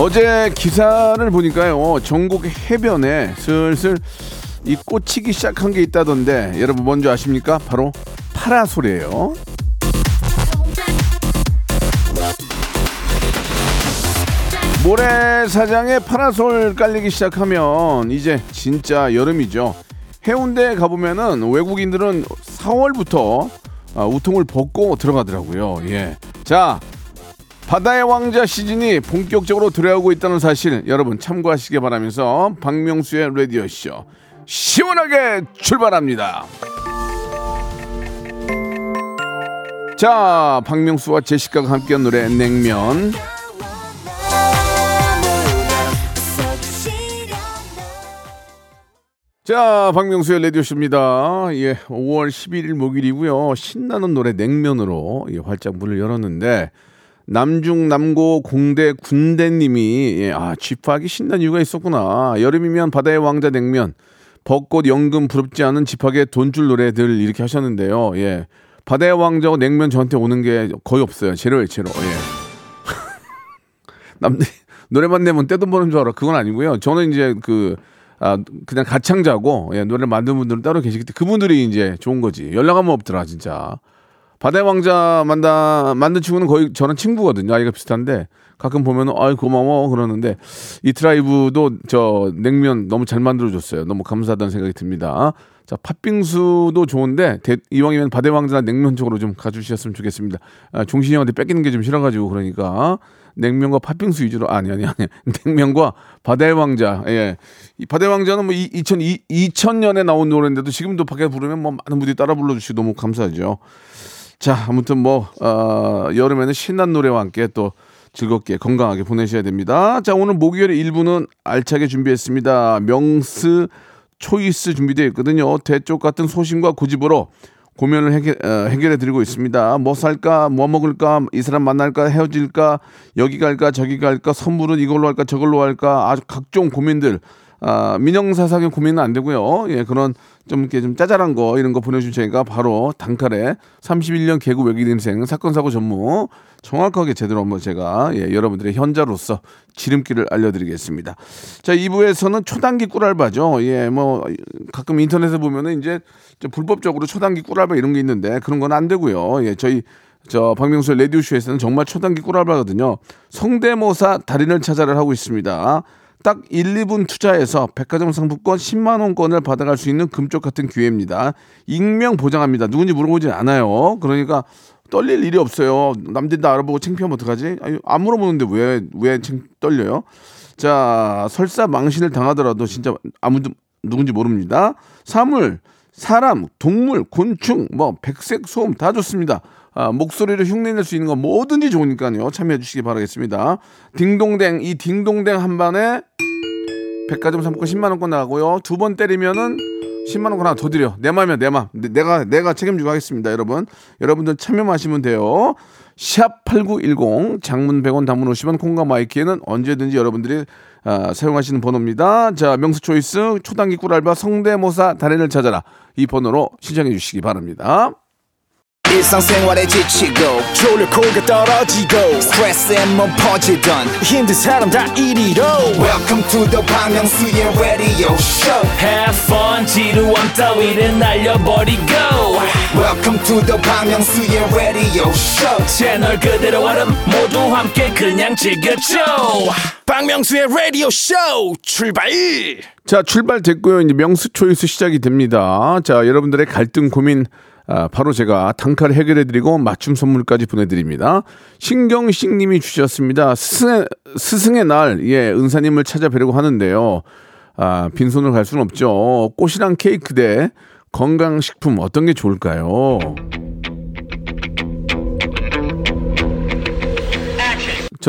어제 기사를 보니까요 전국 해변에 슬슬 이 꽂히기 시작한 게 있다던데 여러분 뭔지 아십니까? 바로 파라솔이에요. 모래사장에 파라솔 깔리기 시작하면 이제 진짜 여름이죠. 해운대에 가보면은 외국인들은 4월부터 아, 우통을 벗고 들어가더라고요. 예. 자, 바다의 왕자 시즌이 본격적으로 들어오고 있다는 사실 여러분 참고하시기 바라면서 박명수의 라디오쇼 시원하게 출발합니다. 자, 박명수와 제시카가 함께한 노래 냉면. 자, 박명수의 라디오쇼입니다. 예, 5월 11일 목요일이고요. 신나는 노래 냉면으로 예, 활짝 문을 열었는데 남중 남고 공대 군대님이 예, 아 집하기 신난 이유가 있었구나. 여름이면 바다의 왕자 냉면, 벚꽃 연금 부럽지 않은 집하게 돈줄 노래들 이렇게 하셨는데요. 예, 바다의 왕자고 냉면 저한테 오는 게 거의 없어요. 제로예요, 제로. 예. 남들 노래만 내면 떼돈 버는 줄 알아. 그건 아니고요. 저는 이제 그 아, 그냥 가창자고 예, 노래를 만든 분들은 따로 계시기 때문에 그분들이 이제 좋은 거지. 연락 한번 없더라 진짜. 바다의 왕자 만다 만든 친구는 거의 저는 친구거든요. 나이가 비슷한데 가끔 보면은 아이 고마워 그러는데 이트라이브도 저 냉면 너무 잘 만들어 줬어요. 너무 감사하다는 생각이 듭니다. 자 팥빙수도 좋은데 대, 이왕이면 바다의 왕자 냉면 쪽으로 좀 가주셨으면 좋겠습니다. 아, 종신이 형한테 뺏기는 게 좀 싫어가지고 그러니까 냉면과 팥빙수 위주로 아니 아니 아니 냉면과 바다의 왕자 예. 이 바다의 왕자는 뭐 2000, 2000년에 나온 노래인데도 지금도 밖에 부르면 뭐 많은 분들이 따라 불러주시고 너무 감사하죠. 자, 아무튼 뭐, 어, 여름에는 신난 노래와 함께 또 즐겁게 건강하게 보내셔야 됩니다. 자, 오늘 목요일에 1부는 알차게 준비했습니다. 명스 초이스 준비되어 있거든요. 대쪽 같은 소신과 고집으로 고민을 해결, 어, 해결 해 드리고 있습니다. 뭐 살까, 뭐 먹을까, 이 사람 만날까, 헤어질까, 여기 갈까, 저기 갈까, 선물은 이걸로 할까, 저걸로 할까, 아주 각종 고민들. 아, 민영사상의 고민은 안 되고요. 예, 그런 좀 이렇게 좀 짜잘한 거 이런 거 보내주신 저희가 바로 단칼에 31년 개구 외길 인생 사건 사고 전무 정확하게 제대로 한번 제가 예, 여러분들의 현자로서 지름길을 알려드리겠습니다. 자 2부에서는 초단기 꿀알바죠. 예, 뭐 가끔 인터넷에 보면은 이제 좀 불법적으로 초단기 꿀알바 이런 게 있는데 그런 건 안 되고요. 예, 저희 저 박명수의 레디오 쇼에서는 정말 초단기 꿀알바거든요. 성대모사 달인을 찾아를 하고 있습니다. 딱 1, 2분 투자해서 백화점 상품권 10만 원권을 받아갈 수 있는 금쪽 같은 기회입니다. 익명 보장합니다. 누군지 물어보지 않아요. 그러니까 떨릴 일이 없어요. 남들이 다 알아보고 창피하면 어떡하지? 아니, 안 물어보는데 왜, 왜 창, 떨려요? 자, 설사 망신을 당하더라도 진짜 아무도 누군지 모릅니다. 사물, 사람, 동물, 곤충, 뭐 백색 소음 다 좋습니다. 아, 목소리를 흉내낼 수 있는 거 뭐든지 좋으니까요. 참여해 주시기 바라겠습니다. 딩동댕 이 딩동댕 한 반에 백화점 상품권 10만 원권 나가고요. 두 번 때리면은 10만 원권 하나 더 드려. 내 맘이야, 내 맘. 내가 내가 책임지고 하겠습니다, 여러분. 여러분들 참여하시면 돼요. 샵 8910 장문 100원 단문 50원 콩과 마이케이는 언제든지 여러분들이 아, 사용하시는 번호입니다. 자, 명수 choice 초단기 꿀알바 성대모사 달인을 찾아라. 이 번호로 신청해 주시기 바랍니다. 일상생활에 지치고, 졸려 코가 떨어지고, 스트레스에 몸 퍼지던, 힘든 사람 다 이리로. welcome to the Bang Myung-soo's radio show Have fun 지루함 따위를 날려버리고 welcome to the Bang Myung-soo's radio show 채널 그대로 얼음 모두 함께 그냥 즐겨줘 박명수의 라디오 쇼 출발! 자, 출발됐고요. 이제 명수 초이스 시작이 됩니다. 자, 여러분들의 갈등 고민 아, 바로 제가 단칼 해결해드리고 맞춤 선물까지 보내드립니다. 신경식 님이 주셨습니다. 스승의, 스승의 날, 예, 은사님을 찾아뵈려고 하는데요. 아, 빈손으로 갈 수는 없죠. 꽃이랑 케이크 대 건강식품 어떤 게 좋을까요?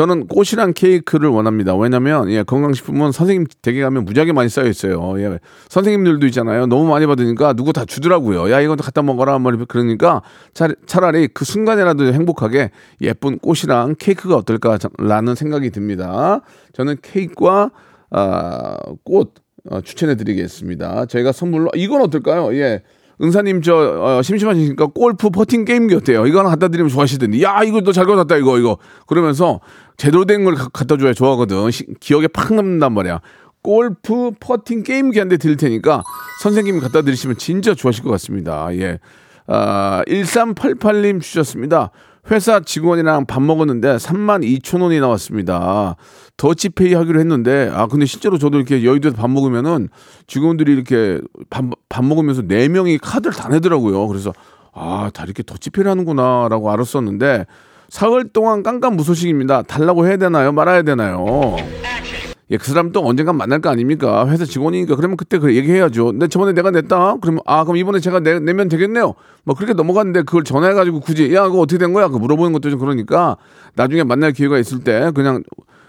저는 꽃이랑 케이크를 원합니다. 왜냐면 예, 건강식품은 선생님 댁에 가면 무지하게 많이 쌓여 있어요. 예, 선생님들도 있잖아요. 너무 많이 받으니까 누구 다 주더라고요. 야 이것도 갖다 먹어라 뭐 그러니까 차, 차라리 그 순간이라도 행복하게 예쁜 꽃이랑 케이크가 어떨까라는 생각이 듭니다. 저는 케이크와 아, 꽃 어, 추천해드리겠습니다. 저희가 선물로 이건 어떨까요? 예. 은사님 저 어, 심심하시니까 골프 퍼팅 게임기 어때요? 이거 하나 갖다 드리면 좋아하시던데. 야 이거 너잘 갖다 이거 이거. 그러면서 제대로 된 걸 갖다 줘야 좋아하거든. 시, 기억에 팍 남는단 말이야. 골프 퍼팅 게임기 한 대 드릴 테니까 선생님이 갖다 드리시면 진짜 좋아하실 것 같습니다. 예. 아, 1388님 주셨습니다 회사 직원이랑 밥 먹었는데 3만 2천 원이 나왔습니다. 더치페이 하기로 했는데 아 근데 실제로 저도 이렇게 여의도에서 밥 먹으면은 직원들이 이렇게 밥, 밥 먹으면서 네 명이 카드를 다 내더라고요. 그래서 아 다 이렇게 더치페이를 하는구나라고 알았었는데 사흘 동안 깜깜 무소식입니다. 달라고 해야 되나요? 말아야 되나요? 예, 그 사람 또 언젠간 만날 거 아닙니까? 회사 직원이니까 그러면 그때 그 얘기해야죠. 근데 저번에 내가 냈다. 그러면 아 그럼 이번에 제가 내, 내면 되겠네요. 뭐 그렇게 넘어갔는데 그걸 전화해가지고 굳이 야 그거 어떻게 된 거야? 그 물어보는 것도 좀 그러니까 나중에 만날 기회가 있을 때 그냥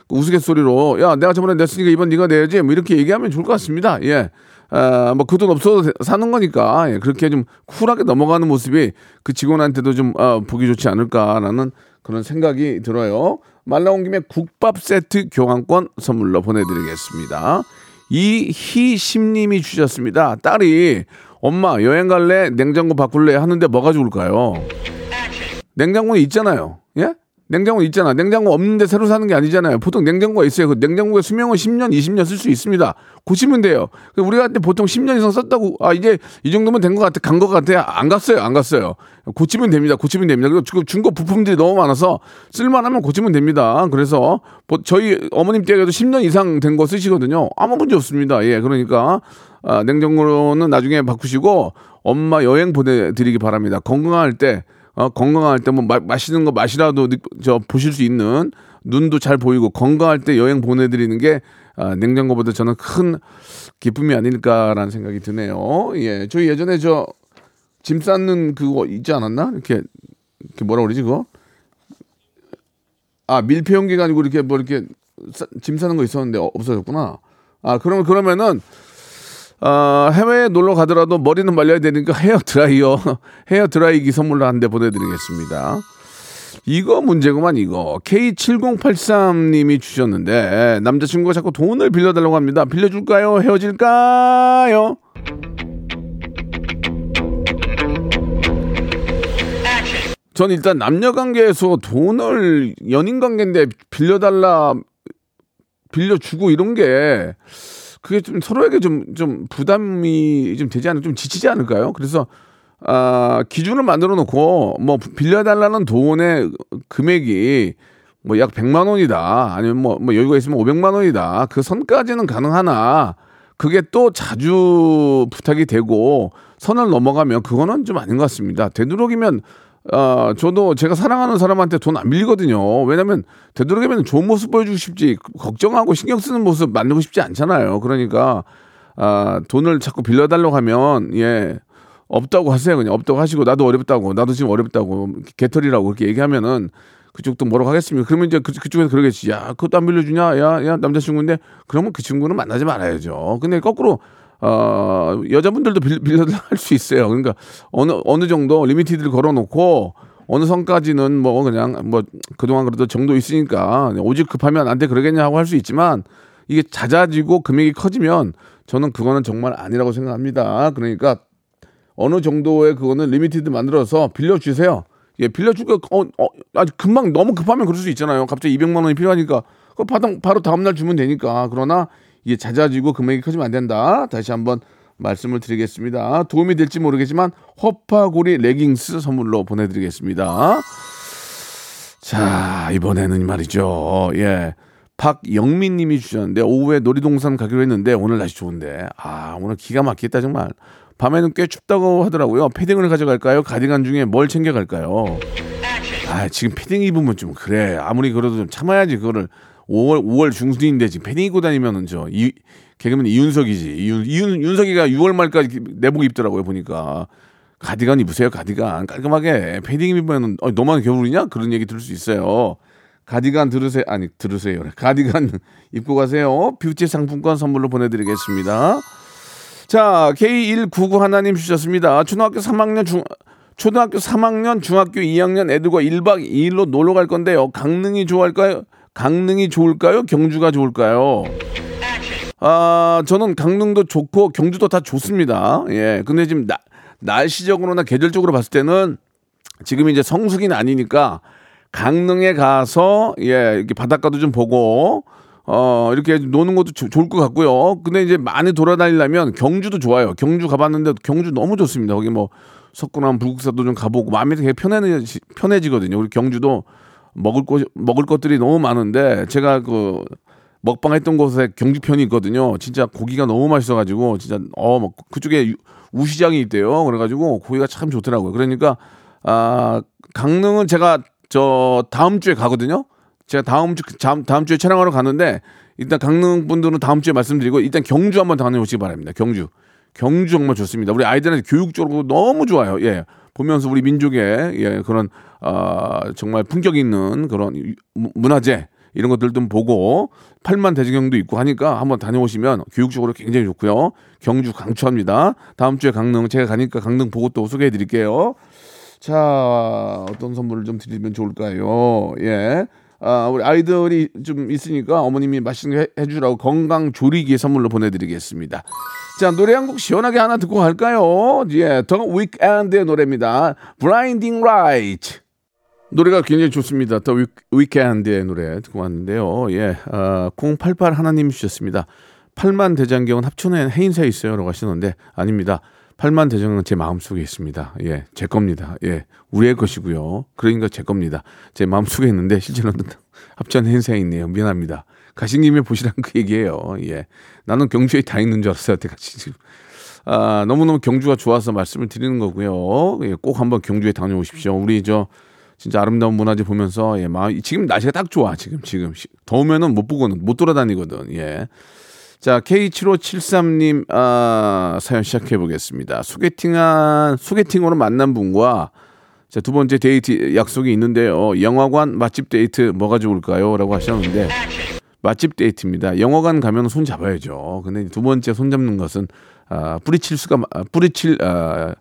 우스갯소리로 야 내가 저번에 냈으니까 이번 네가 내야지 뭐 이렇게 얘기하면 좋을 것 같습니다. 예. 아, 뭐 그 돈 없어도 사는 거니까 예, 그렇게 좀 쿨하게 넘어가는 모습이 그 직원한테도 좀 아, 보기 좋지 않을까라는 그런 생각이 들어요. 말 나온 김에 국밥 세트 교환권 선물로 보내드리겠습니다. 이희심님이 주셨습니다. 딸이 엄마 여행 갈래 냉장고 바꿀래 하는데 뭐가 좋을까요? 냉장고에 있잖아요. 예? 냉장고 있잖아. 냉장고 없는데 새로 사는 게 아니잖아요. 보통 냉장고가 있어요. 그 냉장고의 수명은 10년, 20년 쓸 수 있습니다. 고치면 돼요. 그 우리가 보통 10년 이상 썼다고 아 이제 이 정도면 된 것 같아, 간 것 같아. 안 갔어요, 안 갔어요. 고치면 됩니다. 고치면 됩니다. 그리고 중고 부품들이 너무 많아서 쓸만하면 고치면 됩니다. 그래서 저희 어머님 댁에도 10년 이상 된 거 쓰시거든요. 아무 문제 없습니다. 예, 그러니까 아, 냉장고는 나중에 바꾸시고 엄마 여행 보내드리기 바랍니다. 건강할 때. 어, 건강할 때 뭐 맛있는 거 맛이라도 저 보실 수 있는 눈도 잘 보이고 건강할 때 여행 보내드리는 게 아, 냉장고보다 저는 큰 기쁨이 아닐까라는 생각이 드네요. 예, 저희 예전에 저짐 쌓는 그거 있지 않았나? 이렇게 이렇게 뭐라 그러지 그거? 아 밀폐용기가 아니고 이렇게 뭐 이렇게 싸, 짐 싸는 거 있었는데 없어졌구나. 아 그러면 그러면은 어, 해외에 놀러 가더라도 머리는 말려야 되니까 헤어 드라이어, 헤어 드라이기 선물로 한 대 보내드리겠습니다. 이거 문제구만, 이거. K7083님이 주셨는데, 남자친구가 자꾸 돈을 빌려달라고 합니다. 빌려줄까요? 헤어질까요? 전 일단 남녀 관계에서 돈을 연인 관계인데 빌려달라, 빌려주고 이런 게, 그게 좀 서로에게 좀, 좀 부담이 좀 되지 않을, 좀 지치지 않을까요? 그래서, 아, 기준을 만들어 놓고, 뭐, 빌려달라는 돈의 금액이 뭐 약 100만 원이다. 아니면 뭐, 뭐 여유가 있으면 500만 원이다. 그 선까지는 가능하나, 그게 또 자주 부탁이 되고, 선을 넘어가면 그거는 좀 아닌 것 같습니다. 되도록이면 어, 저도 제가 사랑하는 사람한테 돈안 빌리거든요. 왜냐면 되도록이면 좋은 모습 보여주고 싶지 걱정하고 신경 쓰는 모습 만들고 싶지 않잖아요. 그러니까 아, 돈을 자꾸 빌려달라고 하면 예 없다고 하세요. 그냥 없다고 하시고 나도 어렵다고 나도 지금 어렵다고 개털이라고 그렇게 얘기하면은 그쪽도 뭐라고 하겠습니까? 그러면 이제 그, 그쪽에서 그러겠지. 야, 그것도 안 빌려주냐? 야, 야, 남자친구인데? 그러면 그 친구는 만나지 말아야죠. 근데 거꾸로 어, 여자분들도 빌, 려달랄 수 있어요. 그러니까 어느 어느 정도 limited를 걸어놓고 어느 선까지는 뭐 그냥 뭐 그동안 그래도 정도 있으니까 오죽 급하면 안 돼 그러겠냐 하고 할 수 있지만 이게 잦아지고 금액이 커지면 저는 그거는 정말 아니라고 생각합니다. 그러니까 어느 정도의 그거는 limited 만들어서 빌려주세요. 예, 빌려주고 어, 어, 아주 금방 너무 급하면 그럴 수 있잖아요. 갑자기 200만 원이 필요하니까 그 바로 바로 다음 날 주면 되니까. 그러나 이게 잦아지고 금액이 커지면 안 된다. 다시 한번 말씀을 드리겠습니다. 도움이 될지 모르겠지만 허파고리 레깅스 선물로 보내드리겠습니다. 자 이번에는 말이죠. 예. 박영민 님이 주셨는데 오후에 놀이동산 가기로 했는데 오늘 날씨 좋은데 아 오늘 기가 막히겠다 정말 밤에는 꽤 춥다고 하더라고요 패딩을 가져갈까요 가디건 중에 뭘 챙겨갈까요 아 지금 패딩 입으면 좀 그래 아무리 그래도 좀 참아야지 그거를 5월 5월 중순인데 지금 패딩 입고 다니면은 저 이, 개그맨 이윤석이지. 이윤, 이윤 윤석이가 6월 말까지 내복 입더라고요 보니까. 가디건 입으세요 가디건 깔끔하게 패딩 입으면 어, 너만 겨울이냐 그런 얘기 들을 수 있어요. 가디건 들으세요. 아니, 들으세요. 가디건 입고 가세요. 뷰티 상품권 선물로 보내드리겠습니다. 자, K199 하나님 주셨습니다. 초등학교 3학년 중, 초등학교 3학년, 중학교 2학년 애들과 1박 2일로 놀러 갈 건데요. 강릉이 좋을까요? 강릉이 좋을까요? 경주가 좋을까요? 아, 저는 강릉도 좋고 경주도 다 좋습니다. 예. 근데 지금 나, 날씨적으로나 계절적으로 봤을 때는 지금 이제 성수기는 아니니까 강릉에 가서 예, 이렇게 바닷가도 좀 보고 어, 이렇게 노는 것도 조- 좋을 것 같고요. 근데 이제 많이 돌아다니려면 경주도 좋아요. 경주 가봤는데 경주 너무 좋습니다. 거기 뭐 석굴암 불국사도 좀 가보고 마음이 되게 편해지, 편해지거든요. 우리 경주도 먹을 것 먹을 것들이 너무 많은데 제가 그 먹방 했던 곳에 경주편이 있거든요. 진짜 고기가 너무 맛있어가지고 진짜 어뭐 그쪽에 유- 우시장이 있대요. 그래가지고 고기가 참 좋더라고요. 그러니까 아 강릉은 제가 저 다음 주에 가거든요. 제가 다음 주 다음, 다음 주에 촬영하러 가는데 일단 강릉 분들은 다음 주에 말씀드리고 일단 경주 한번 다녀오시기 바랍니다. 경주 경주 정말 좋습니다. 우리 아이들한테 교육적으로 너무 좋아요. 예. 보면서 우리 민족의 예, 그런 아 정말 품격 있는 그런 문화재 이런 것들 좀 보고 팔만 대지경도 있고 하니까 한번 다녀오시면 교육적으로 굉장히 좋고요. 경주 강추합니다. 다음 주에 강릉 제가 가니까 강릉 보고 또 소개해 드릴게요. 자, 어떤 선물을 좀 드리면 좋을까요? 예. 아, 우리 아이들이 좀 있으니까 어머님이 맛있는 거 해- 해주라고 건강 조리기 선물로 보내드리겠습니다. 자, 노래 한 곡 시원하게 하나 듣고 갈까요? 예, 더 위크엔드의 노래입니다. Blinding Light. 노래가 굉장히 좋습니다. 더 위, 위크엔드의 노래 듣고 왔는데요. 예, 아, 088 하나님 주셨습니다. 8만 대장경은 합천에 해인사에 있어요. 라고 하시는데 아닙니다. 8만 대장경은 제 마음속에 있습니다. 예, 제 겁니다. 예, 우리의 것이고요. 그러니까 제 겁니다. 제 마음속에 있는데 실제로는 합천 해인사에 있네요. 미안합니다. 가신 김에 보시라는 그 얘기예요. 예, 나는 경주에 다 있는 줄 알았어요. 여태까지 지금. 아, 너무너무 경주가 좋아서 말씀을 드리는 거고요. 예, 꼭 한번 경주에 다녀오십시오. 우리 저 진짜 아름다운 문화재 보면서 예, 마음 지금 날씨가 딱 좋아. 지금 지금 시- 더우면은 못 보고는 못 돌아다니거든. 예. 자, K7573님, 아, 사연 시작해 보겠습니다. 소개팅한, 소개팅으로 만난 분과 자, 두 번째 데이트 약속이 있는데요. 영화관 맛집 데이트 뭐가 좋을까요? 라고 하셨는데, 맛집 데이트입니다. 영화관 가면 손 잡아야죠. 근데 두 번째 손 잡는 것은 아, 뿌리칠 수가 마- 아, 뿌리칠 아,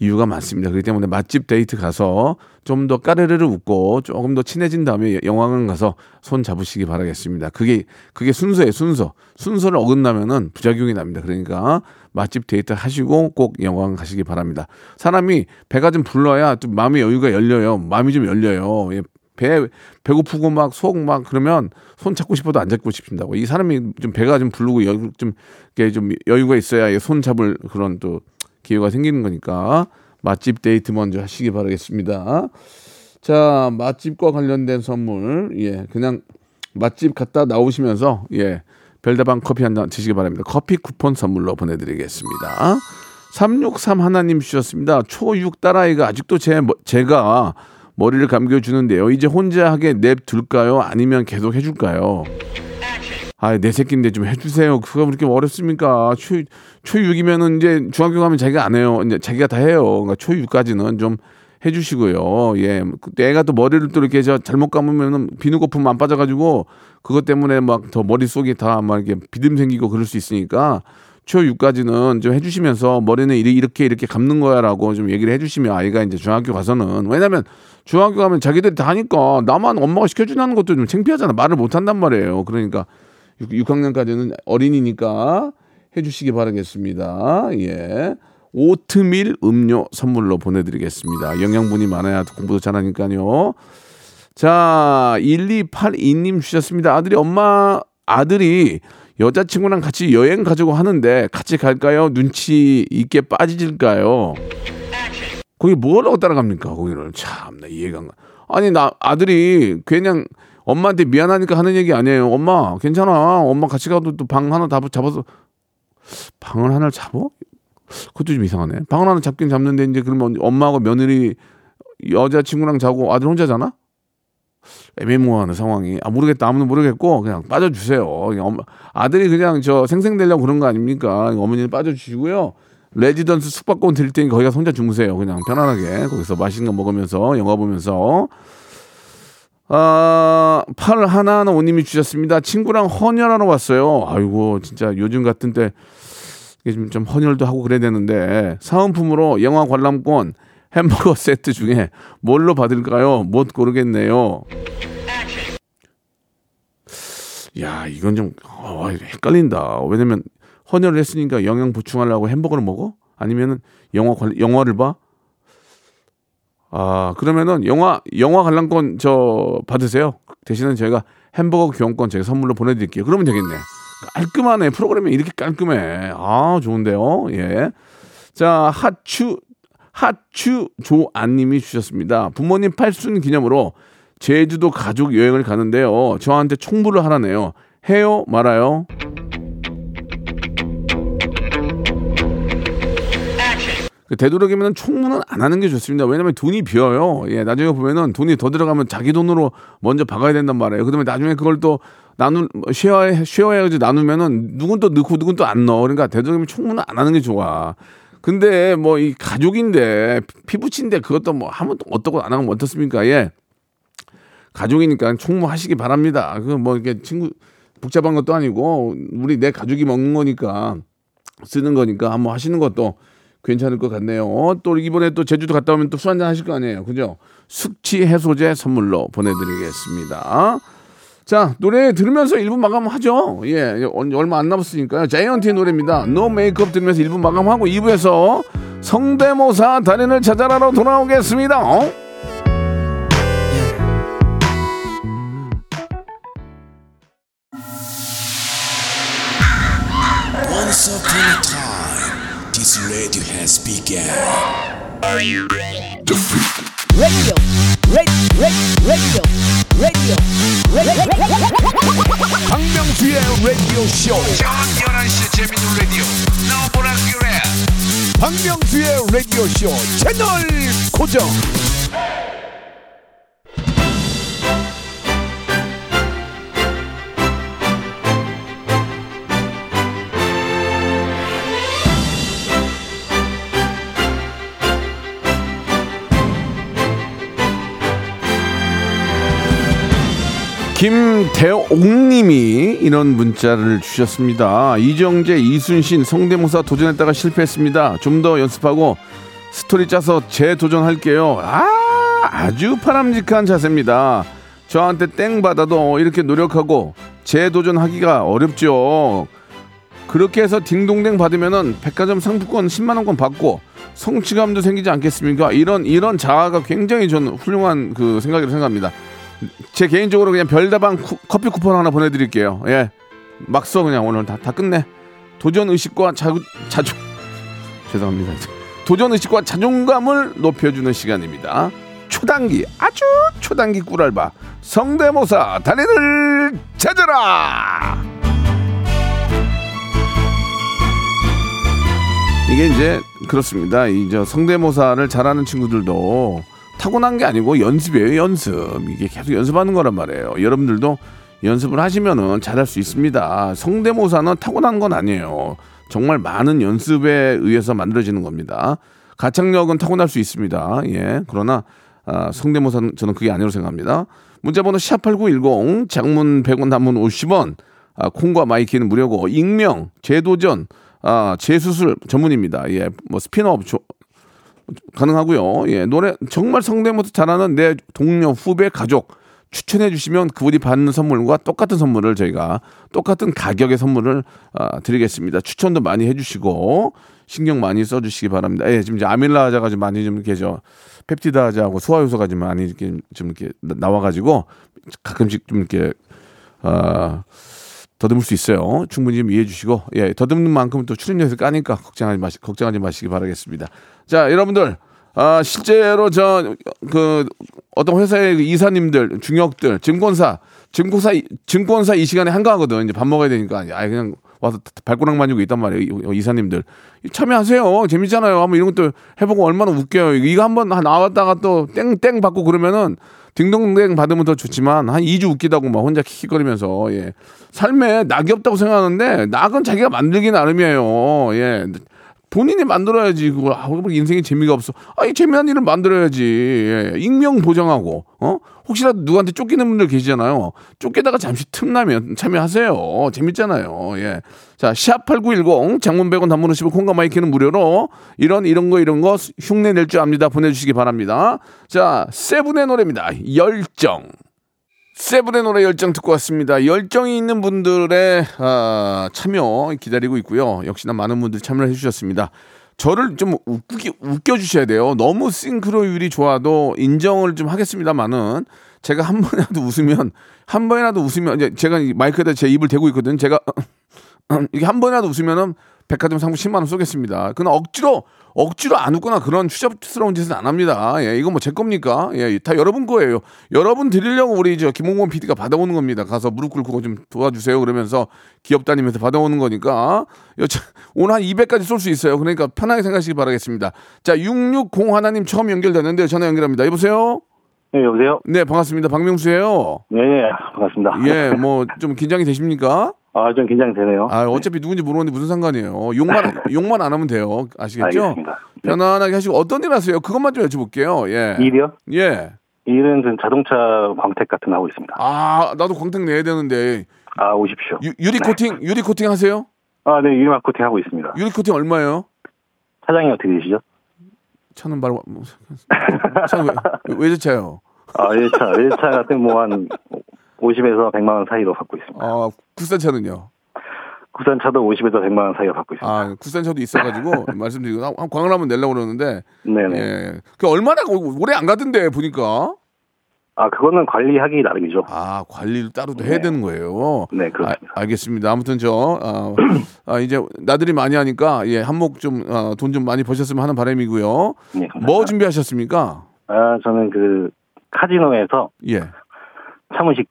이유가 많습니다. 그렇기 때문에 맛집 데이트 가서 좀 더 까르르르 웃고 조금 더 친해진 다음에 영화관 가서 손 잡으시기 바라겠습니다. 그게 그게 순서예요, 순서. 순서를 어긋나면은 부작용이 납니다. 그러니까 맛집 데이트 하시고 꼭 영화관 가시기 바랍니다. 사람이 배가 좀 불러야 좀 마음의 여유가 열려요. 마음이 좀 열려요. 예, 배 배고프고 막 속 막 그러면 손 잡고 싶어도 안 잡고 싶다고 이 사람이 좀 배가 좀 부르고 여, 좀 이렇게 좀 여유가 있어야 손 잡을 그런 또 기회가 생기는 거니까 맛집 데이트 먼저 하시기 바라겠습니다. 자 맛집과 관련된 선물 예 그냥 맛집 갔다 나오시면서 예 별다방 커피 한 잔 드시기 바랍니다. 커피 쿠폰 선물로 보내드리겠습니다. 363 하나님 주셨습니다. 초6 딸아이가 아직도 제, 머- 제가 머리를 감겨주는데요. 이제 혼자 하게 냅둘까요? 아니면 계속 해줄까요? 아, 내 새끼인데 좀 해주세요. 그거 그렇게 어렵습니까? 초, 초6이면은 이제 중학교 가면 자기가 안 해요. 이제 자기가 다 해요. 그러니까 초6까지는 좀 해주시고요. 예. 애가 또 머리를 또 이렇게 저 잘못 감으면은 비누 거품 안 빠져가지고 그것 때문에 막 더 머릿속이 다 막 이렇게 비듬 생기고 그럴 수 있으니까 초6까지는 좀 해주시면서 머리는 이렇게 이렇게 감는 거야라고 좀 얘기를 해주시면 아이가 이제 중학교 가서는 왜냐면 중학교 가면 자기들이 다 하니까 나만 엄마가 시켜준다는 것도 좀 창피하잖아. 말을 못 한단 말이에요. 그러니까 6, 학년까지는 어린이니까 해주시기 바라겠습니다. 예. 오트밀 음료 선물로 보내드리겠습니다. 영양분이 많아야 공부도 잘하니까요. 자, 1282님 주셨습니다. 아들이 엄마, 아들이 여자친구랑 같이 여행 가자고 하는데 같이 갈까요? 눈치 있게 빠지질까요? 거기 뭐라고 따라갑니까? 거기를 참나 이해가 안 가. 아니 나 아들이 그냥 엄마한테 미안하니까 하는 얘기 아니에요. 엄마 괜찮아. 엄마 같이 가도 또 방 하나 다 잡아서 방을 하나 잡어? 그것도 좀 이상하네. 방을 하나 잡긴 잡는데 이제 그러면 엄마하고 며느리 여자친구랑 자고 아들 혼자잖아? 애매모호한 상황이. 아 모르겠다. 아무도 모르겠고 그냥 빠져주세요. 그냥 엄마, 아들이 그냥 저 생생되려고 그런 거 아닙니까? 어머니는 빠져주시고요. 레지던스 숙박권 드릴 테니까 거기 가서 혼자 주무세요. 그냥 편안하게. 거기서 맛있는 거 먹으면서 영화 보면서. 아, 8115님이 주셨습니다. 친구랑 헌혈하러 왔어요. 아이고, 진짜 요즘 같은 때 이게 좀, 좀 헌혈도 하고 그래야 되는데. 사은품으로 영화 관람권 햄버거 세트 중에 뭘로 받을까요? 못 고르겠네요. 야, 이건 좀 어, 헷갈린다. 왜냐면 헌혈을 했으니까 영양 보충하려고 햄버거를 먹어? 아니면은 영화 관 영화를 봐? 아, 그러면은 영화 영화 관람권 저 받으세요. 대신에 제가 햄버거 교환권 제가 선물로 보내 드릴게요. 그러면 되겠네. 깔끔하네. 프로그램이 이렇게 깔끔해. 아, 좋은데요. 예. 자, 하추 하추 조안님이 주셨습니다. 부모님 팔순 기념으로 제주도 가족 여행을 가는데요. 저한테 총부를 하라네요. 해요? 말아요? 그 되도록이면 총무는 안 하는 게 좋습니다. 왜냐면 돈이 비어요. 예, 나중에 보면은 돈이 더 들어가면 자기 돈으로 먼저 박아야 된단 말이에요. 그다음에 나중에 그걸 또 나누 쉐어해 쉐어해야지 나누면은 누군 또 넣고 누군 또 안 넣어. 그러니까 되도록이면 총무는 안 하는 게 좋아. 근데 뭐 이 가족인데 피부친데 그것도 뭐 하면 또 어떻고 안 하면 어떻습니까? 예. 가족이니까 총무하시기 바랍니다. 그 뭐 이게 친구 복잡한 것도 아니고 우리 내 가족이 먹는 거니까 쓰는 거니까 한번 하시는 것도 괜찮을 것 같네요. 어, 또 이번에 또 제주도 갔다 오면 또 술 한잔 하실 거 아니에요. 그죠? 숙취 해소제 선물로 보내드리겠습니다. 자, 노래 들으면서 1부 마감하죠. 예, 얼마 안 남았으니까요. 자이언티의 노래입니다. 노 메이크업 들으면서 1부 마감하고 2부에서 성대모사 달인을 찾아라로 돌아오겠습니다. 어? Once upon a time, this radio has begun. radio, radio, radio. 박명수의 라디오 쇼. 저녁 11시 재밌는 라디오 너보라 그래 박명수의 라디오 쇼 채널 고정. 김대옥님이 이런 문자를 주셨습니다. 이정재, 이순신 성대모사 도전했다가 실패했습니다. 좀 더 연습하고 스토리 짜서 재도전할게요. 아, 아주 바람직한 자세입니다. 저한테 땡 받아도 이렇게 노력하고 재도전하기가 어렵죠. 그렇게 해서 딩동댕 받으면은 백화점 상품권 10만 원권 받고 성취감도 생기지 않겠습니까? 이런 이런 자아가 굉장히 저는 훌륭한 그 생각이라고 생각합니다. 제 개인적으로 그냥 별다방 쿠- 커피 쿠폰 하나 보내드릴게요. 예, 막 써 그냥 오늘 다, 다 끝내. 도전 의식과 자, 자존 죄송합니다. 도전 의식과 자존감을 높여주는 시간입니다. 초단기 아주 초단기 꿀알바 성대모사 달인을 찾아라. 이게 이제 그렇습니다. 이저 성대모사를 잘하는 친구들도 타고난 게 아니고 연습이에요, 연습. 이게 계속 연습하는 거란 말이에요. 여러분들도 연습을 하시면은 잘할 수 있습니다. 성대모사는 타고난 건 아니에요. 정말 많은 연습에 의해서 만들어지는 겁니다. 가창력은 타고날 수 있습니다. 예. 그러나 아, 성대모사는 저는 그게 아니라고 생각합니다. 문자번호 샵8910 장문 100원 단문 50원 아, 콩과 마이케이는 무료고 익명 재도전 아, 재수술 전문입니다. 예. 뭐 스피너업 조- 가능하고요. 예, 노래 정말 성대모사 잘하는 내 동료, 후배, 가족 추천해 주시면 그분이 받는 선물과 똑같은 선물을 저희가 똑같은 가격의 선물을 아, 드리겠습니다. 추천도 많이 해주시고 신경 많이 써주시기 바랍니다. 예, 지금 이제 아밀라자가 좀 많이 좀 이렇게 저 펩티다자하고 소화효소가 좀 많이 이렇게 좀 이렇게 나- 나와가지고 가끔씩 좀 이렇게 아 더듬을 수 있어요. 충분히 좀 이해해 주시고 예 더듬는 만큼 또 출연료에서 까니까 걱정하지 마시 걱정하지 마시기 바라겠습니다. 자 여러분들 아 실제로 저 그 어떤 회사의 그 이사님들 중역들 증권사 증권사 증권사 이 시간에 한가하거든. 이제 밥 먹어야 되니까. 아 그냥 와서 발꼬락 만지고 있단 말이에요. 이- 이사님들. 참여하세요. 재밌잖아요. 한번 이런 것도 해보고 얼마나 웃겨요. 이거 한번 나왔다가 또 땡땡 받고 그러면은 딩동댕 받으면 더 좋지만 한 2주 웃기다고 막 혼자 킥킥거리면서 예. 삶에 낙이 없다고 생각하는데 낙은 자기가 만들기 나름이에요. 예. 본인이 만들어야지 그걸 아, 뭐 인생에 재미가 없어. 아이 재미난 일을 만들어야지. 예. 익명 보장하고 어 혹시라도 누구한테 쫓기는 분들 계시잖아요. 쫓기다가 잠시 틈나면 참여하세요. 재밌잖아요. 예. 자, 샵8910 장문 100원 단문 50원 콩과 마이크는 무료로 이런 이런 거 이런 거 흉내 낼 줄 압니다. 보내 주시기 바랍니다. 자, 세븐의 노래입니다. 열정. 세븐의 노래 열정 듣고 왔습니다. 열정이 있는 분들의 아, 참여 기다리고 있고요. 역시나 많은 분들이 참여를 해주셨습니다. 저를 좀 웃기, 웃겨주셔야 돼요. 너무 싱크로율이 좋아도 인정을 좀 하겠습니다만은 제가 한 번이라도 웃으면 한 번이라도 웃으면 제가 이 마이크에다 제 입을 대고 있거든요. 제가 이게 한 번이라도 웃으면은 백화점 상품 10만 원 쏘겠습니다. 그건 억지로 억지로 안 웃거나 그런 추잡스러운 짓은 안 합니다. 예, 이건 뭐제 겁니까? 예, 다 여러분 거예요. 여러분 드리려고 우리 저 김홍곤 PD가 받아오는 겁니다. 가서 무릎 꿇고 좀 도와주세요. 그러면서 기업 다니면서 받아오는 거니까 오늘 한 200까지 쏠 수 있어요. 그러니까 편하게 생각하시기 바라겠습니다. 자, 660 하나님 처음 연결되는데 전화 연결합니다. 여보세요? 네, 여보세요? 네, 반갑습니다. 박명수예요. 네, 네, 반갑습니다. 예, 뭐 좀 긴장이 되십니까? 아, 좀 긴장되네요. 아, 어차피 누군지 모르는데 무슨 상관이에요. 욕만 욕만 안 하면 돼요. 아시겠죠? 알겠습니다. 네. 편안하게 하시고 어떤 일 하세요? 그것만 좀 여쭤볼게요. 예. 일이요? 예. 일은 좀 자동차 광택 같은 거 하고 있습니다. 아, 나도 광택 내야 되는데 아, 오십시오. 유, 유리 코팅 유리 코팅 하세요? 아, 네, 유리막 코팅 하고 있습니다. 유리 코팅 얼마예요? 차종이 어떻게 되시죠? 차는 바로 차는 외, 외제차요? 아, 외제차, 외제차 같은 뭐 한 50에서 100만 원 사이로 받고 있습니다. 아, 국산차는요? 국산차도 50에서 100만 원 사이로 받고 있습니다. 아, 국산차도 있어가지고 말씀드리고 한 광을 한번 내려고 그러는데 네네. 예. 그 얼마나 오래 안 가던데 보니까 아, 그거는 관리하기 나름이죠. 아 관리를 따로도 해야 되는 거예요. 네, 그렇습니다. 아, 알겠습니다. 아무튼 저 아, 아, 이제 나들이 많이 하니까 예 한몫 좀돈좀 많이 버셨으면 하는 바람이고요. 네, 감사합니다. 뭐 준비하셨습니까? 아, 저는 그 카지노에서 예 차무식.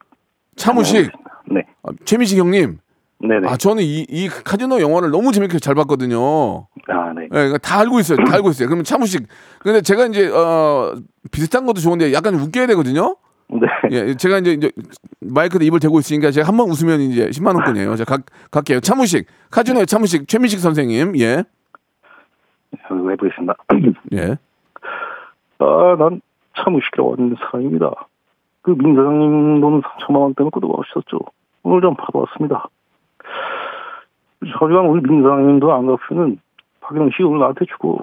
차무식 네, 아, 최민식 형님. 네네. 아 저는 이, 이 카지노 영화를 너무 재밌게 잘 봤거든요. 아, 네. 예, 이거 다 알고 있어요. 다 알고 있어요. 그러면 차무식. 근데 제가 이제 어 비슷한 것도 좋은데 약간 웃겨야 되거든요. 네. 예, 제가 이제, 이제 마이크에 입을 대고 있으니까 제가 한 번 웃으면 이제 10만 원권이에요. 제가 가, 갈게요. 차무식 카지노의 차무식 최민식 선생님. 예, 여기 해보겠습니다. 예. 아, 난 하는 사람입니다. 그 민사장님 돈 3천만 원 때문에 끄덕없었죠. 오늘 좀 받아왔습니다. 하지만 우리 민사장님 도 안 갚으면 박영 씨 오늘 나한테 주고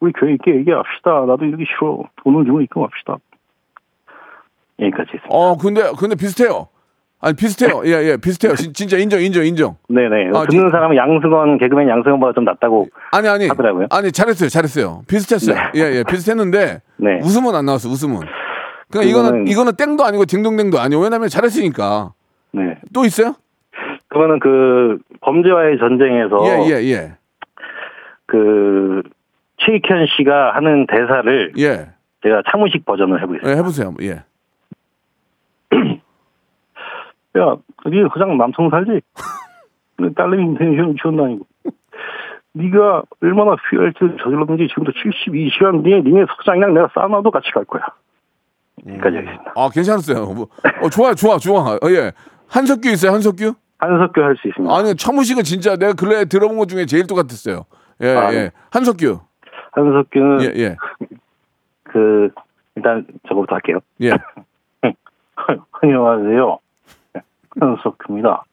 우리 교회 있게 얘기합시다. 나도 이러기 싫어. 돈을 주고 입금합시다. 여기까지 했습니다. 어, 근데 근데 비슷해요. 아니 비슷해요. 예, 예, 비슷해요. 진, 진짜 인정, 인정, 인정. 네네. 아, 듣는 지- 사람은 양승원, 개그맨 양승원보다 좀 낫다고. 아니 아니 하더라고요. 아니 잘했어요, 잘했어요. 비슷했어요. 예, 예, 비슷했는데 네. 웃음은 안 나왔어, 웃음은. 그러니까 이거는 그거는- 이거는 땡도 아니고 딩동댕도 아니고 왜냐면 잘했으니까. 네. 또 있어요? 그러면은 그 범죄와의 전쟁에서 예, 예, 예, 그 최익현 씨가 하는 대사를 예. 제가 차무식 버전을 해보겠습니다. 예, 해보세요. 예. 야, 네 그냥 남성 살지? 내 딸내미 인생을 지원다니고. 네가 얼마나 휘할지를 저질렀는지 지금도 72시간 뒤에 니네 석장이랑 내가 사우나도 같이 갈 거야. 여기까지 하겠습니다. 아, 괜찮았어요. 뭐, 어, 좋아, 좋아, 좋아. 어, 예. 한석규 있어요, 한석규? 한석규 할 수 있습니다. 아니, 차무식은 진짜 내가 근래 들어본 것 중에 제일 똑같았어요. 예, 아, 예. 네. 한석규. 한석규는 예, 예. 그 일단 저거부터 할게요. 예. 안녕하세요. 한석규입니다.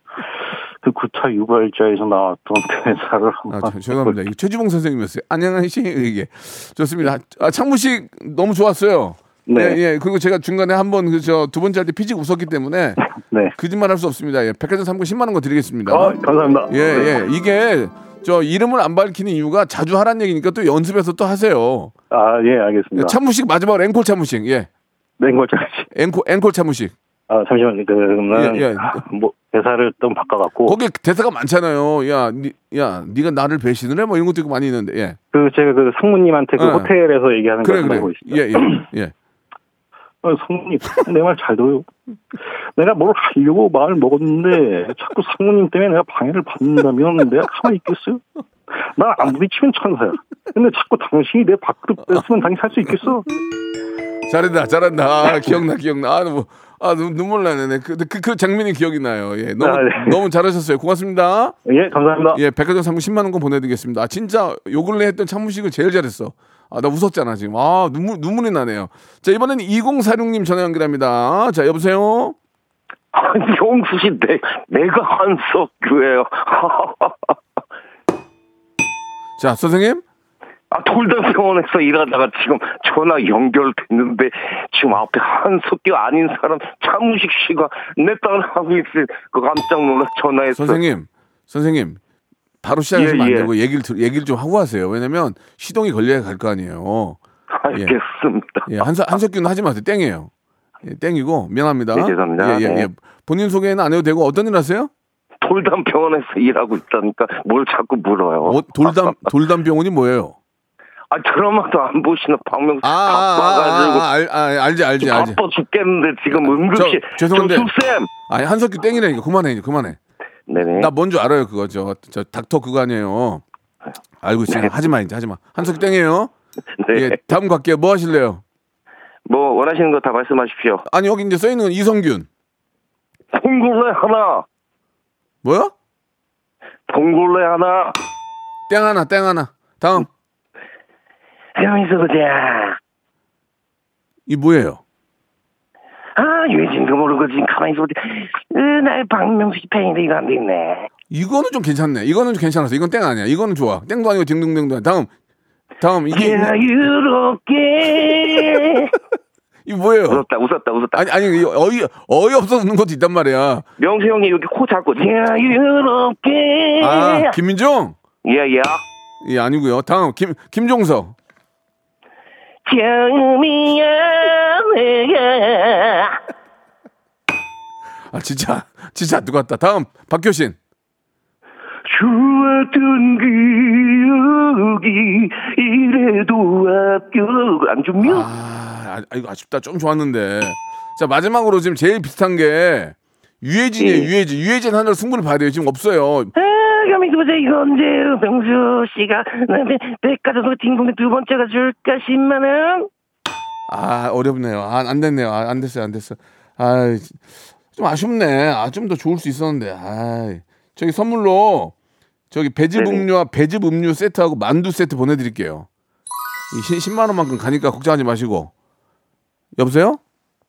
그 구타 유발자에서 나왔던 대사를 아, 한번 저- 죄송합니다. 최주봉 선생님이었어요. 안녕하세요. 이게 좋습니다. 아, 창무식 너무 좋았어요. 네. 예, 예. 그리고 제가 중간에 한번 그저 두 번째 할 때 피직 웃었기 때문에 네. 거짓말 할 수 없습니다. 예. 백화점 상품 10만 원거 드리겠습니다. 아, 감사합니다. 예, 예. 이게 저 이름을 안 밝히는 이유가 자주 하란 얘기니까 또 연습해서 또 하세요. 아, 예, 알겠습니다. 차무식 마지막으로 앵콜 차무식. 예. 냉골짜리. 앵콜 앵콜 차무식. 아, 잠시만요. 그러면 예, 예. 뭐 대사를 좀 바꿔 갖고 거기 대사가 많잖아요. 야, 니, 야, 네가 나를 배신을 해? 뭐 이런 것도 있고 많이 있는데. 예. 그 제가 그 상무님한테 그 어. 호텔에서 얘기하는 거 그래 그래. 하고 있습니다. 예, 예. 예. 어, 상무님, 내 말 잘 들어요. 내가 뭘 하려고 마음을 먹었는데 자꾸 상무님 때문에 내가 방해를 받는다면 내가 가만히 있겠어요? 나안 부딪히면 천사야. 근데 자꾸 당신이 내 밥그릇 뺐으면 당연히 살 수 있겠어? 잘한다, 잘한다. 아, 기억나, 기억나. 아, 뭐, 아, 눈, 눈물 나네. 그, 그, 그 장면이 기억이 나요. 예. 너무, 아, 네. 너무 잘하셨어요. 고맙습니다. 예, 감사합니다. 예, 백화점 상품 10만 원권 보내드리겠습니다. 아, 진짜 요 근래 했던 참무식을 제일 잘했어. 아, 나 웃었잖아, 지금. 아, 눈물, 눈물이 나네요. 자, 이번에는 2046님 전화 연결합니다. 자, 여보세요? 용수 씨, 내, 내가 한석규예요. 자, 선생님? 아, 돌담병원에서 일하다가 지금 전화 연결됐는데 지금 앞에 한석규 아닌 사람 차무식 씨가 내 딸 하고 있어요. 그 깜짝 놀라 전화했어요. 선생님, 선생님. 바로 시작하시면 예, 안 예. 되고 얘기를, 들- 얘기를 좀 하고 하세요. 왜냐면 시동이 걸려야 갈 거 아니에요. 알겠습니다. 예, 한석, 한석규는 하지 마세요. 땡이에요. 예, 땡이고, 미안합니다. 네, 죄송합니다. 예, 예, 네. 예. 본인 소개는 안 해도 되고, 어떤 일 하세요? 돌담 병원에서 일하고 있다니까 뭘 자꾸 물어요. 어, 돌담, 돌담 병원이 뭐예요? 아, 드라마도 안 보시는 박명수 아, 아, 아, 바빠가지고 아, 알, 아, 알지, 알지, 알지. 바빠 죽겠는데 지금 응급실 저, 죄송한데. 조수쌤 아니, 한석규 땡이라니까. 그만해, 그만해. 네네 나 뭔 줄 알아요, 그거. 저, 저, 닥터 그거 아니에요. 알고 있어요. 하지 마, 이제 하지 마. 한석규 땡이에요. 네. 예, 다음 갈게요. 뭐 하실래요? 뭐 원하시는 거 다 말씀하십시오 아니, 여기 이제 써 있는 건 이성균. 봉골레 하나 뭐요? 봉골레 하나 땡 하나, 땡 하나. 다음. 가만있어 보자 이 뭐예요? 아 유해진도 모르고 지금 가만있어 보자 으, 나 박명수 씨 팬인데 이거 안 되네 이거는 좀 괜찮네. 이거는 좀 괜찮았어. 이건 땡 아니야. 이거는 좋아. 땡도 아니고 딩동댕도 아니야. 다음. 다음. 이게 자유롭게 이 뭐예요? 웃었다 웃었다 웃었다 아니 아니 어이 어이 없어서 웃는 것도 있단 말이야. 명수 형이 여기 코 잡고 자유롭게 아 김민종? 예 예 예 아니고요. 다음 김 김종석. 처음이야 내가 아 진짜 진짜 안 똑같다. 다음 박효신. 좋았던 기억이 이래도 합격 안 주면 아, 아 이거 아쉽다. 좀 좋았는데. 자 마지막으로 지금 제일 비슷한 게 유해진이에요. 예. 유해진. 유해진 하나로 승부를 봐야 돼요. 지금 없어요. 아, 가만있어 보자 이거 언제 병수 씨가 나한테 백화점 딩동댕 두 번째가 줄까 10만 원? 아 어렵네요. 아, 안 됐네요. 아, 안 됐어요. 안 됐어. 아 좀 아쉽네. 아 좀 더 좋을 수 있었는데. 아 저기 선물로 저기 배즙. 음료와 배즙 음료 세트하고 만두 세트 보내드릴게요. 이 10만 원만큼 가니까 걱정하지 마시고. 여보세요?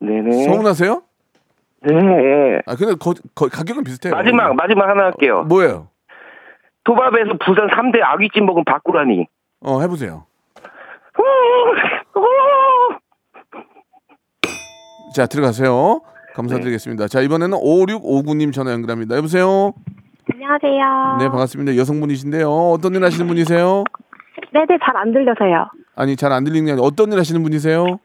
네네 서운하세요? 네 아 근데 거, 거, 가격은 비슷해요. 마지막 마지막 하나 할게요 뭐예요? 도밥에서 부산 3대 아귀찜 먹은 바꾸라니 어 해보세요. 자 들어가세요. 감사드리겠습니다. 자 이번에는 5659님 전화 연결합니다. 여보세요? 안녕하세요. 네 반갑습니다. 여성분이신데요. 어떤 일 하시는 분이세요? 네네, 잘 안 들려서요. 아니 잘 안 들리는 게 아니라 어떤 일 하시는 분이세요?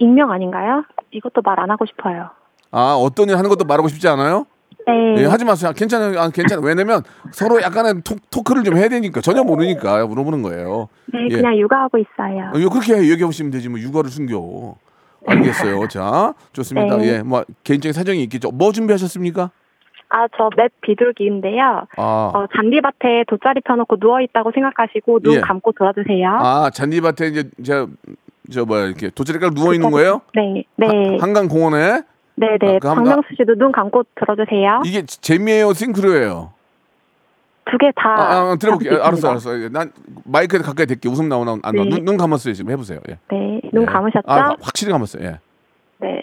익명 아닌가요? 이것도 말 안 하고 싶어요. 아 어떤 일 하는 것도 말하고 싶지 않아요? 네. 예, 하지 마세요. 괜찮아요. 아, 괜찮아요. 왜냐면 서로 약간의 토, 토크를 좀 해야 되니까 전혀 모르니까 물어보는 거예요. 네, 예. 그냥 육아하고 있어요. 어, 이거 그렇게 얘기해 보시면 되지 뭐 육아를 숨겨. 알겠어요. 자 좋습니다. 네. 예, 뭐 개인적인 사정이 있겠죠. 뭐 준비하셨습니까? 아, 저 맵 비둘기인데요. 아, 어, 잔디밭에 돗자리 펴놓고 누워 있다고 생각하시고 눈 예. 감고 들어주세요. 아 잔디밭에 이제 저, 저 뭐야 이렇게 돗자리가 누워 있는 거예요? 네, 네. 한강 공원에 네 네. 아, 그 한번- 박명수 씨도 눈 감고 들어주세요. 이게 재미예요, 싱크로예요. 두 개 다. 아, 아 들어볼게요. 알았어. 알았어. 예, 난 마이크에 가까이 댈게. 웃음 나오나 안 나와. 네. 눈, 눈 감았어요 지금 해보세요. 예. 네, 눈 예. 감으셨죠? 아, 확실히 감았어요. 예. 네.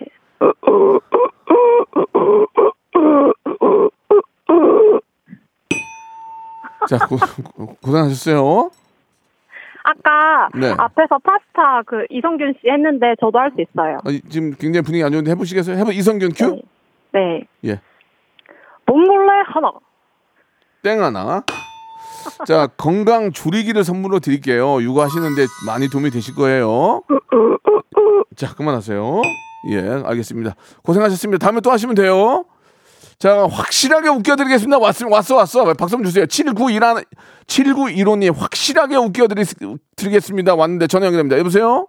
자, 고, 고- 고생하셨어요. 아까 네. 앞에서 파스타 그 이성균 씨 했는데 저도 할 수 있어요. 아, 이- 지금 굉장히 분위기 안 좋은데 해보시겠어요? 해보 이성균 큐? 네. 네. 예. 봉골레 하나. 땡 하나. 자, 건강 조리기를 선물로 드릴게요. 육아하시는데 많이 도움이 되실 거예요. 자, 그만하세요. 예, 알겠습니다. 고생하셨습니다. 다음에 또 하시면 돼요. 자, 확실하게 웃겨드리겠습니다. 왔으면 왔어, 왔어. 박수 좀 주세요. 7921, 7915님, 확실하게 웃겨드리겠습니다. 왔는데 전화 연결됩니다. 여보세요?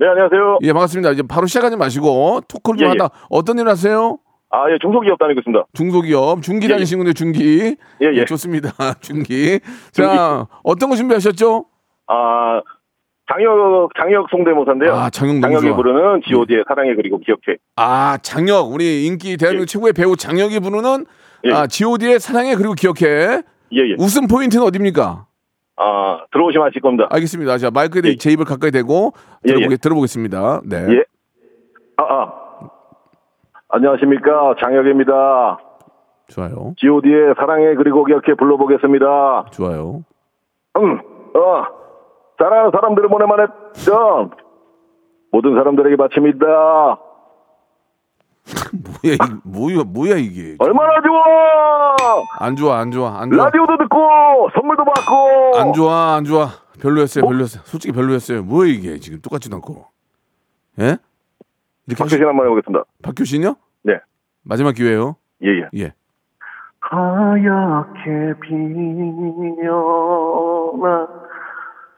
네 안녕하세요 예, 반갑습니다. 이제 바로 시작하지 마시고, 토크를 좀 예, 예. 하다. 어떤 일 하세요? 아 예 중소기업 다니고 있습니다 중소기업, 중기 예, 예. 다니시는데 중기. 예, 예. 좋습니다. 중기. 자, 어떤 거 준비하셨죠? 아 장혁 장혁 성대모사인데요. 아, 장혁 너무 장혁이 좋아. 부르는 G.O.D의 사랑해 그리고 기억해. 아, 장혁. 우리 인기 대한민국 최고의 배우 장혁이 부르는 예. 아, G.O.D의 사랑해 그리고 기억해. 예 예. 웃음 포인트는 어딥니까? 아 들어오시면 아실 겁니다. 알겠습니다. 자, 마이크에 예. 제 입을 가까이 대고 예, 들어보겠, 예. 들어보겠습니다. 네. 예. 아, 아. 안녕하십니까 장혁입니다. 좋아요. G.O.D의 사랑해 그리고 기억해 불러보겠습니다. 좋아요. 음, 어, 사랑하는 사람들을 보내만 했던 모든 사람들에게 바칩니다. 뭐야, 이, 뭐야, 뭐야 이게. 얼마나 좋아! 안 좋아, 안 좋아, 안 좋아. 라디오도 듣고 선물도 받고. 안 좋아, 안 좋아. 별로였어요, 뭐? 별로였어요. 솔직히 별로였어요. 뭐야 이게 지금 똑같지도 않고. 예? 이렇게 박효신 한번 해보겠습니다. 박효신요? 네, 마지막 기회예요. 예예. 예. 하얗게 피어나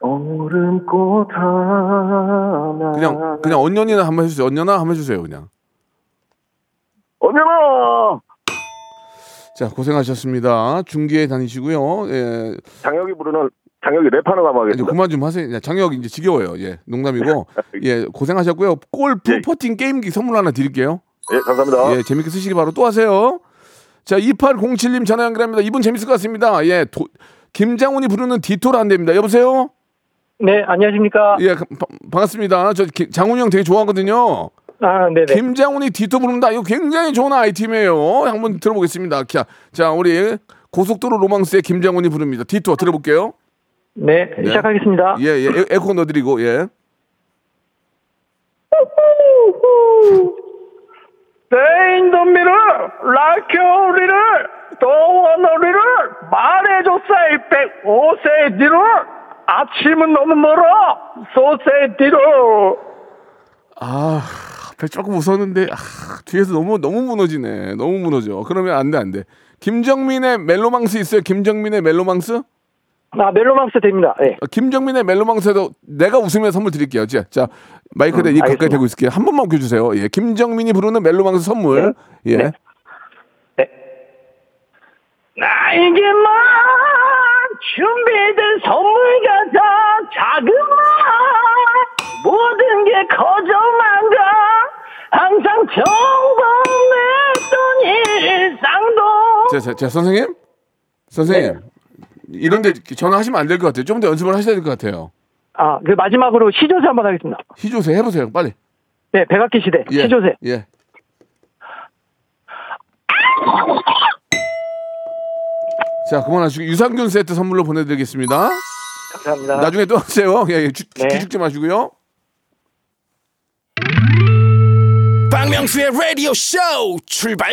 얼음꽃 하나. 그냥 그냥 언년이나 한번 해주세요. 언년아 한번 해주세요. 그냥. 언제나 자 고생하셨습니다. 중계에 다니시고요. 예, 장혁이 부르는 장혁이 랩하는 하겠습니다. 그만 좀 하세요. 야, 장혁 이제 지겨워요. 예, 농담이고 예 고생하셨고요. 골프 예. 퍼팅 게임기 선물 하나 드릴게요. 예, 감사합니다. 예, 재밌게 쓰시기 바로 또 하세요. 자, 2807님 전화 연결합니다. 이분 재밌을 것 같습니다. 예, 도- 김장훈이 부르는 디토를 안 됩니다. 여보세요? 네, 안녕하십니까. 예, 가- 바- 반갑습니다. 저 기- 장훈이 형 되게 좋아하거든요. 아, 네네. 김장훈이 디토 부른다. 이거 굉장히 좋은 아이템이에요. 한번 들어보겠습니다. 자, 자, 우리 고속도로 로망스의 김장훈이 부릅니다. 디토 들어볼게요. 네, 네. 시작하겠습니다. 예, 예, 에- 에코 넣어드리고, 예. Leader, 말해줘, say back, oh, say 뒤로. 아침은 너무 멀어, say 뒤로. 아, 앞에 조금 웃었는데, 아, 뒤에서 너무, 너무 무너지네. 너무 무너져. 그러면 안 돼, 안 돼. 김정민의 멜로망스 있어요? 김정민의 멜로망스? 아, 멜로망스 됩니다. 예. 어, 김정민의 멜로망스에도 내가 웃으면 선물 드릴게요. 자, 자 마이크에 음, 입 가까이. 대고 있을게요. 한 번만 웃겨주세요. 예, 김정민이 부르는 멜로망스 선물. 예. 네. 나에게만 준비된 선물 같아 자그마 모든 게 거저만 가 항상 평범했던 일상도 자, 자, 자, 선생님? 선생님. 네. 이런데 전화하시면 안 될 것 같아요. 좀 더 연습을 하셔야 될 것 같아요. 아, 그 마지막으로 시조새 한번 하겠습니다. 희조세 해보세요. 빨리. 네, 백악기 시대 예. 시조새. 예. 자, 그만하시고 유산균 세트 선물로 보내드리겠습니다. 감사합니다. 나중에 또 하세요. 예, 예, 죽, 네. 죽지 마시고요. 박명수의 라디오 쇼 출발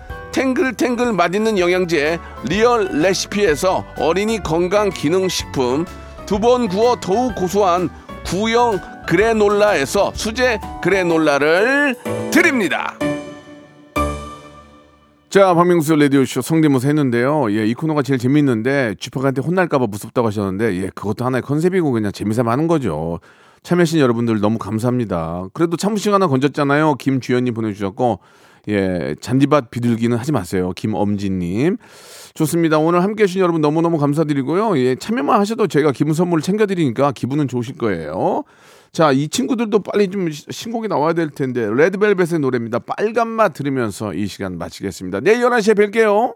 탱글탱글 맛있는 영양제 리얼 레시피에서 어린이 건강 기능 식품 두 번 구워 더욱 고소한 구형 그래놀라에서 수제 그래놀라를 드립니다. 자, 박명수 라디오쇼 성대모사 했는데요. 예, 이 코너가 제일 재밌는데 쥐팍한테 혼날까봐 무섭다고 하셨는데 예, 그것도 하나의 컨셉이고 그냥 재미삼아 하는 거죠. 참여하신 여러분들 너무 감사합니다. 그래도 참으시간 하나 건졌잖아요. 김주연님 보내주셨고 예, 잔디밭 비둘기는 하지 마세요. 김엄진님. 좋습니다. 오늘 함께 해주신 여러분 너무너무 감사드리고요. 예, 참여만 하셔도 저희가 기분 선물을 챙겨드리니까 기분은 좋으실 거예요. 자, 이 친구들도 빨리 좀 시- 신곡이 나와야 될 텐데, 레드벨벳의 노래입니다. 빨간 맛 들으면서 이 시간 마치겠습니다. 내일 11시에 뵐게요.